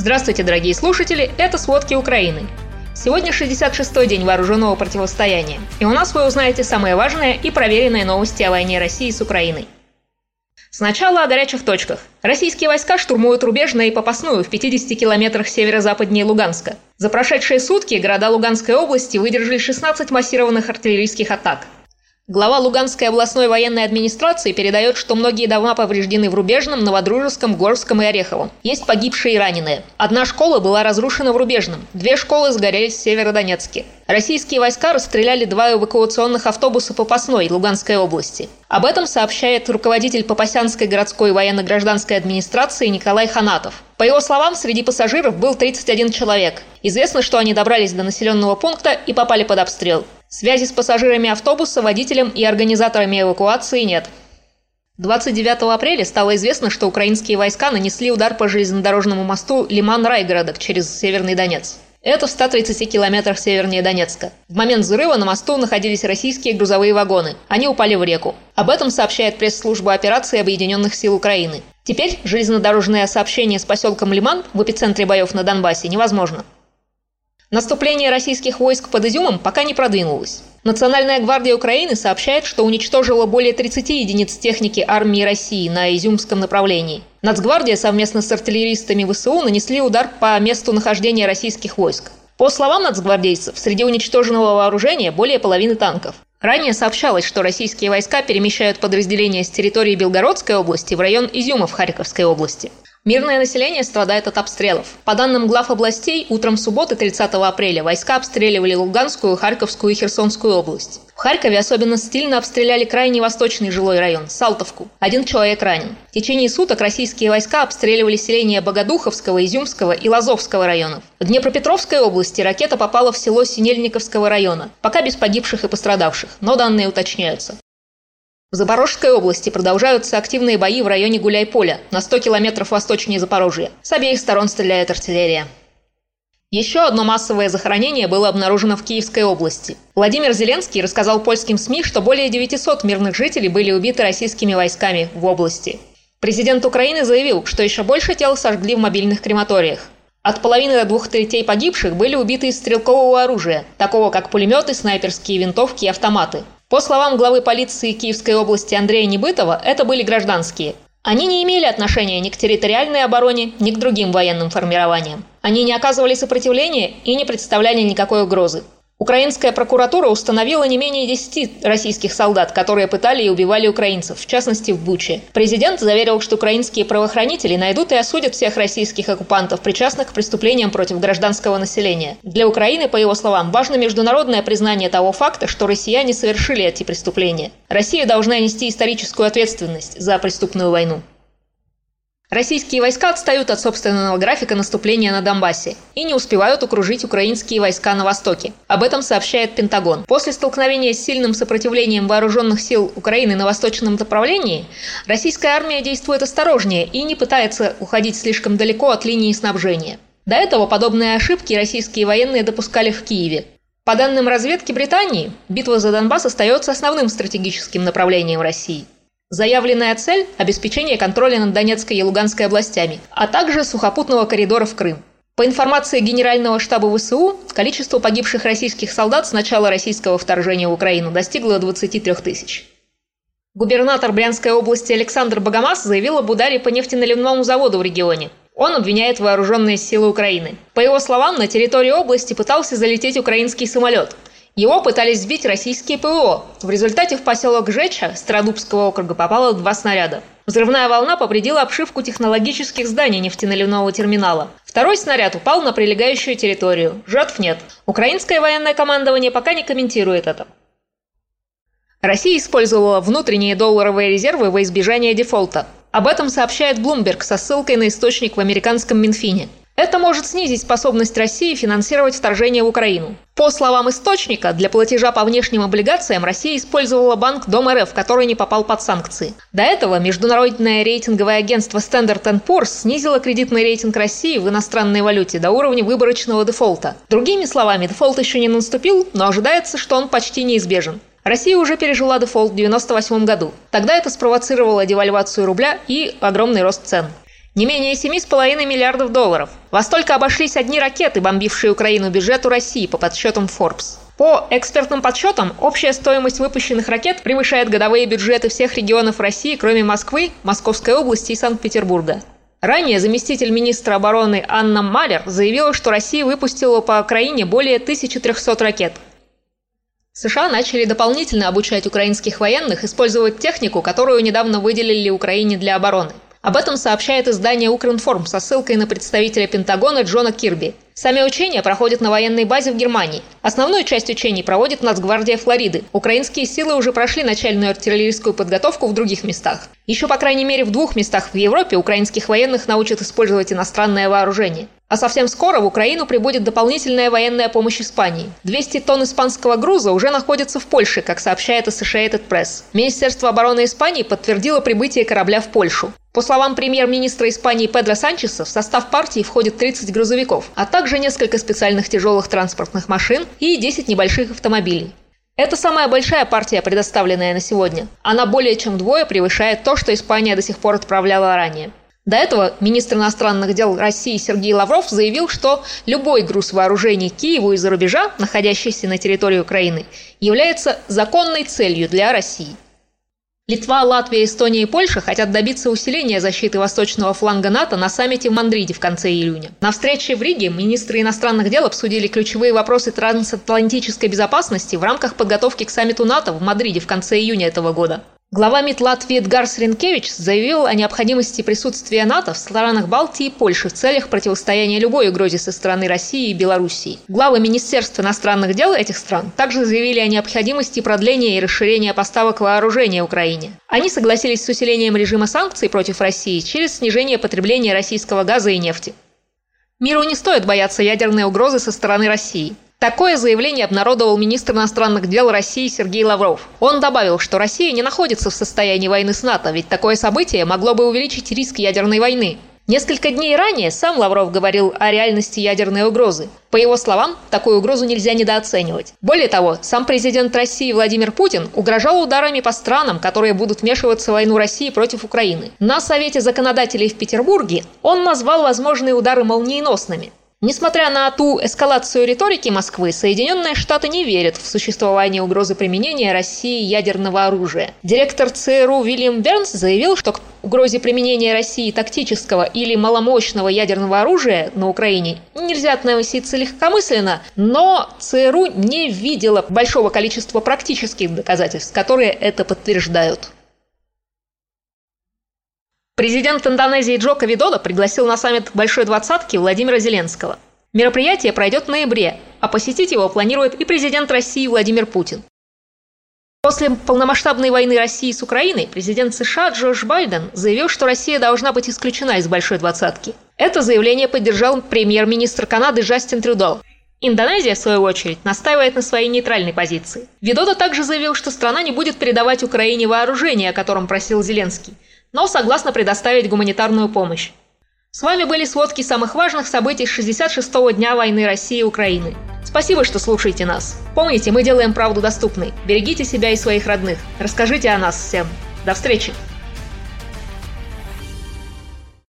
Здравствуйте, дорогие слушатели, это «Сводки Украины». Сегодня 66-й день вооруженного противостояния, и у нас вы узнаете самые важные и проверенные новости о войне России с Украиной. Сначала о горячих точках. Российские войска штурмуют рубежное и попасную в 50 километрах северо-западнее Луганска. За прошедшие сутки города Луганской области выдержали 16 массированных артиллерийских атак. Глава Луганской областной военной администрации передает, что многие дома повреждены в Рубежном, Новодружеском, Горском и Ореховом. Есть погибшие и раненые. Одна школа была разрушена в Рубежном, две школы сгорели в Северодонецке. Российские войска расстреляли два эвакуационных автобуса по Попасной Луганской области. Об этом сообщает руководитель Попасянской городской военно-гражданской администрации Николай Ханатов. По его словам, среди пассажиров был 31 человек. Известно, что они добрались до населенного пункта и попали под обстрел. Связи с пассажирами автобуса, водителем и организаторами эвакуации нет. 29 апреля стало известно, что украинские войска нанесли удар по железнодорожному мосту Лиман-Райгородок через Северный Донец. Это в 130 километрах севернее Донецка. В момент взрыва на мосту находились российские грузовые вагоны. Они упали в реку. Об этом сообщает пресс-служба операции Объединенных сил Украины. Теперь железнодорожное сообщение с поселком Лиман в эпицентре боев на Донбассе невозможно. Наступление российских войск под Изюмом пока не продвинулось. Национальная гвардия Украины сообщает, что уничтожила более 30 единиц техники армии России на Изюмском направлении. Нацгвардия совместно с артиллеристами ВСУ нанесли удар по месту нахождения российских войск. По словам нацгвардейцев, среди уничтоженного вооружения более половины танков. Ранее сообщалось, что российские войска перемещают подразделения с территории Белгородской области в район Изюма в Харьковской области. Мирное население страдает от обстрелов. По данным глав областей, утром субботы 30 апреля войска обстреливали Луганскую, Харьковскую и Херсонскую область. В Харькове особенно стильно обстреляли крайний восточный жилой район – Салтовку. Один человек ранен. В течение суток российские войска обстреливали селения Богодуховского, Изюмского и Лазовского районов. В Днепропетровской области ракета попала в село Синельниковского района. Пока без погибших и пострадавших, но данные уточняются. В Запорожской области продолжаются активные бои в районе Гуляй-Поля, на 100 километров восточнее Запорожья. С обеих сторон стреляет артиллерия. Еще одно массовое захоронение было обнаружено в Киевской области. Владимир Зеленский рассказал польским СМИ, что более 900 мирных жителей были убиты российскими войсками в области. Президент Украины заявил, что еще больше тел сожгли в мобильных крематориях. От половины до двух третей погибших были убиты из стрелкового оружия, такого как пулеметы, снайперские винтовки и автоматы. По словам главы полиции Киевской области Андрея Небытова, это были гражданские. Они не имели отношения ни к территориальной обороне, ни к другим военным формированиям. Они не оказывали сопротивления и не представляли никакой угрозы. Украинская прокуратура установила не менее 10 российских солдат, которые пытали и убивали украинцев, в частности в Буче. Президент заверил, что украинские правоохранители найдут и осудят всех российских оккупантов, причастных к преступлениям против гражданского населения. Для Украины, по его словам, важно международное признание того факта, что россияне совершили эти преступления. Россия должна нести историческую ответственность за преступную войну. Российские войска отстают от собственного графика наступления на Донбассе и не успевают окружить украинские войска на востоке. Об этом сообщает Пентагон. После столкновения с сильным сопротивлением вооруженных сил Украины на восточном направлении, российская армия действует осторожнее и не пытается уходить слишком далеко от линии снабжения. До этого подобные ошибки российские военные допускали в Киеве. По данным разведки Британии, битва за Донбасс остается основным стратегическим направлением России. Заявленная цель – обеспечение контроля над Донецкой и Луганской областями, а также сухопутного коридора в Крым. По информации Генерального штаба ВСУ, количество погибших российских солдат с начала российского вторжения в Украину достигло 23 тысяч. Губернатор Брянской области Александр Богомаз заявил об ударе по нефтеналивному заводу в регионе. Он обвиняет вооруженные силы Украины. По его словам, на территории области пытался залететь украинский самолет – его пытались сбить российские ПВО. В результате в поселок Жеча Стародубского округа попало два снаряда. Взрывная волна повредила обшивку технологических зданий нефтеналивного терминала. Второй снаряд упал на прилегающую территорию. Жертв нет. Украинское военное командование пока не комментирует это. Россия использовала внутренние долларовые резервы во избежание дефолта. Об этом сообщает Bloomberg со ссылкой на источник в американском Минфине. Это может снизить способность России финансировать вторжение в Украину. По словам источника, для платежа по внешним облигациям Россия использовала банк Дом РФ, который не попал под санкции. До этого международное рейтинговое агентство Standard Poor's снизило кредитный рейтинг России в иностранной валюте до уровня выборочного дефолта. Другими словами, дефолт еще не наступил, но ожидается, что он почти неизбежен. Россия уже пережила дефолт в 1998 году. Тогда это спровоцировало девальвацию рубля и огромный рост цен. Не менее 7,5 миллиардов долларов. Во столько обошлись одни ракеты, бомбившие Украину бюджету России по подсчетам Forbes. По экспертным подсчетам, общая стоимость выпущенных ракет превышает годовые бюджеты всех регионов России, кроме Москвы, Московской области и Санкт-Петербурга. Ранее заместитель министра обороны Анна Малер заявила, что Россия выпустила по Украине более 1300 ракет. США начали дополнительно обучать украинских военных использовать технику, которую недавно выделили Украине для обороны. Об этом сообщает издание «Укринформ» со ссылкой на представителя Пентагона Джона Кирби. Сами учения проходят на военной базе в Германии. Основную часть учений проводит Нацгвардия Флориды. Украинские силы уже прошли начальную артиллерийскую подготовку в других местах. Еще, по крайней мере, в двух местах в Европе украинских военных научат использовать иностранное вооружение. А совсем скоро в Украину прибудет дополнительная военная помощь Испании. 200 тонн испанского груза уже находятся в Польше, как сообщает Associated Press. Министерство обороны Испании подтвердило прибытие корабля в Польшу. По словам премьер-министра Испании Педро Санчеса, в состав партии входит 30 грузовиков, а также несколько специальных тяжелых транспортных машин и 10 небольших автомобилей. Это самая большая партия, предоставленная на сегодня. Она более чем вдвое превышает то, что Испания до сих пор отправляла ранее. До этого министр иностранных дел России Сергей Лавров заявил, что любой груз вооружений Киеву из-за рубежа, находящийся на территории Украины, является законной целью для России. Литва, Латвия, Эстония и Польша хотят добиться усиления защиты восточного фланга НАТО на саммите в Мандриде в конце июня. На встрече в Риге министры иностранных дел обсудили ключевые вопросы трансатлантической безопасности в рамках подготовки к саммиту НАТО в Мадриде в конце июня этого года. Глава МИД Латвии Эдгарс Ренкевич заявил о необходимости присутствия НАТО в странах Балтии и Польши в целях противостояния любой угрозе со стороны России и Белоруссии. Главы Министерств иностранных дел этих стран также заявили о необходимости продления и расширения поставок вооружения Украине. Они согласились с усилением режима санкций против России через снижение потребления российского газа и нефти. Миру не стоит бояться ядерной угрозы со стороны России. Такое заявление обнародовал министр иностранных дел России Сергей Лавров. Он добавил, что Россия не находится в состоянии войны с НАТО, ведь такое событие могло бы увеличить риск ядерной войны. Несколько дней ранее сам Лавров говорил о реальности ядерной угрозы. По его словам, такую угрозу нельзя недооценивать. Более того, сам президент России Владимир Путин угрожал ударами по странам, которые будут вмешиваться в войну России против Украины. На Совете законодателей в Петербурге он назвал возможные удары молниеносными. Несмотря на ту эскалацию риторики Москвы, Соединенные Штаты не верят в существование угрозы применения России ядерного оружия. Директор ЦРУ Вильям Бернс заявил, что к угрозе применения России тактического или маломощного ядерного оружия на Украине нельзя относиться легкомысленно, но ЦРУ не видела большого количества практических доказательств, которые это подтверждают. Президент Индонезии Джоко Видода пригласил на саммит Большой Двадцатки Владимира Зеленского. Мероприятие пройдет в ноябре, а посетить его планирует и президент России Владимир Путин. После полномасштабной войны России с Украиной президент США Джордж Байден заявил, что Россия должна быть исключена из Большой Двадцатки. Это заявление поддержал премьер-министр Канады Джастин Трюдо. Индонезия, в свою очередь, настаивает на своей нейтральной позиции. Видода также заявил, что страна не будет передавать Украине вооружение, о котором просил Зеленский – но согласна предоставить гуманитарную помощь. С вами были сводки самых важных событий 66-го дня войны России и Украины. Спасибо, что слушаете нас. Помните, мы делаем правду доступной. Берегите себя и своих родных. Расскажите о нас всем. До встречи!